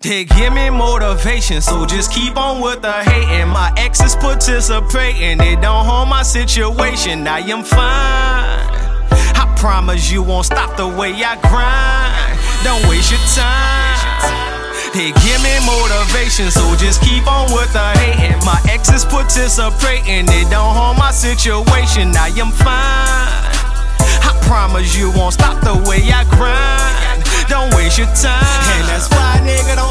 They give me motivation, so just keep on with the hating. My exes participating, it don't harm my situation. I am fine. I promise you won't stop the way I grind. Don't waste your time. They give me motivation, so just keep on with the hating. My exes participating, it don't harm my situation. I am fine. I promise you won't stop the way I grind. Don't waste your time. And that's why nigga don't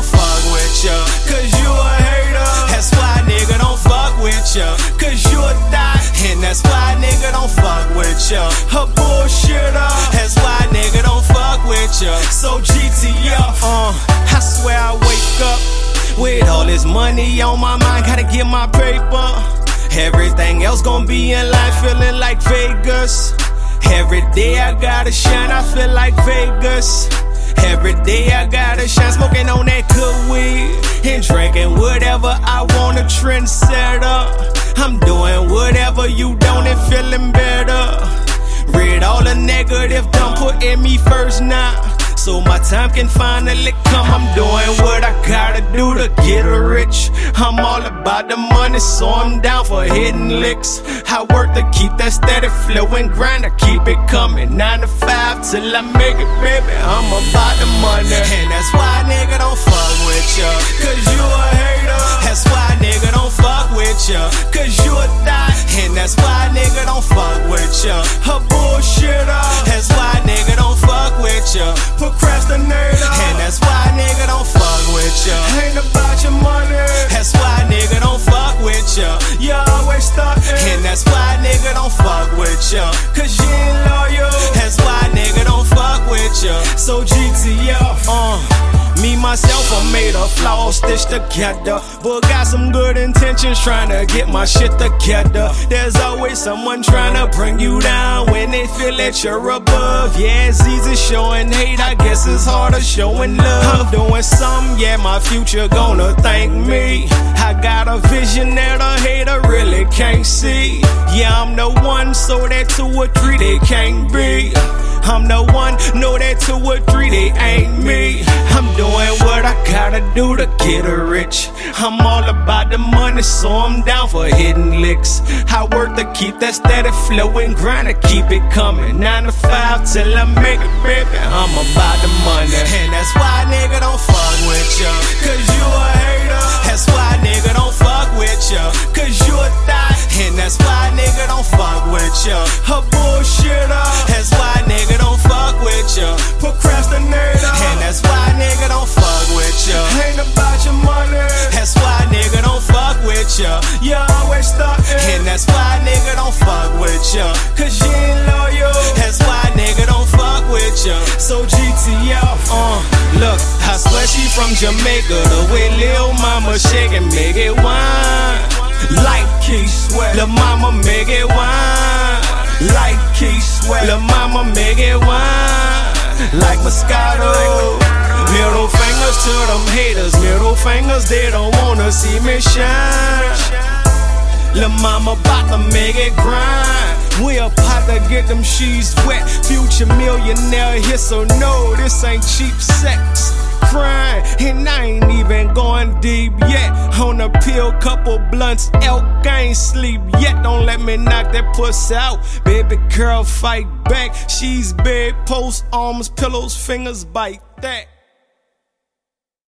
wake up with all this money on my mind. Gotta get my paper. Everything else gonna be in line, feeling like Vegas. Every day I gotta shine, I feel like Vegas. Every day I gotta shine, smoking on that good weed and drinking whatever I want. A trendsetter. I'm doing whatever you don't and feeling better. Read all the negative, don't put in me first now. So my time can finally come. I'm doing what I gotta do to get rich. I'm all about the money, so I'm down for hitting licks. I work to keep that steady flow and grind I keep it coming. Nine to five till I make it, baby. I'm about the money. And that's why nigga don't fuck with ya. Cause you a hater. That's why nigga don't fuck with ya. Cause you a thot. And that's why nigga don't fuck with ya. Ya. Cause you ain't loyal. That's why nigga don't fuck with ya. So GTF, uh. Me, myself, I made a flaw stitched together. But got some good intentions trying to get my shit together. There's always someone trying to bring you down feel that you're above. Yeah, it's easy showing hate, I guess it's harder showing love. Doing some, yeah, my future gonna thank me. I got a vision that a hater really can't see. Yeah, I'm the one, so that two or three they can't be. I'm the one, know that two or three they ain't me. I'm doing what I gotta do to get rich. I'm all about the money, so I'm down for hitting licks. I work to keep that steady flow and grind to keep it coming. Nine to five till I make it, baby. I'm about the money. And that's why nigga don't fuck with ya. Cause you a hater. That's why nigga don't fuck with ya. Cause you a thot. And that's why nigga don't fuck with ya. A bullshitter. Jamaica. The way Lil Mama shake and make it wine. Like Keith Sweat. Lil Mama make it wine. Like Keith Sweat. Lil Mama make it wine. Like Moscato. Middle fingers to them haters. Middle fingers, they don't wanna see me shine. Lil' mama bout to make it grind. We about to get them sheets wet. Future millionaire here, so no, this ain't cheap sex. Crying, and I ain't even going deep yet. On a pill, couple blunts, elk, I ain't sleep yet. Don't let me knock that puss out. Baby girl, fight back. She's big, post arms, pillows, fingers, bite that.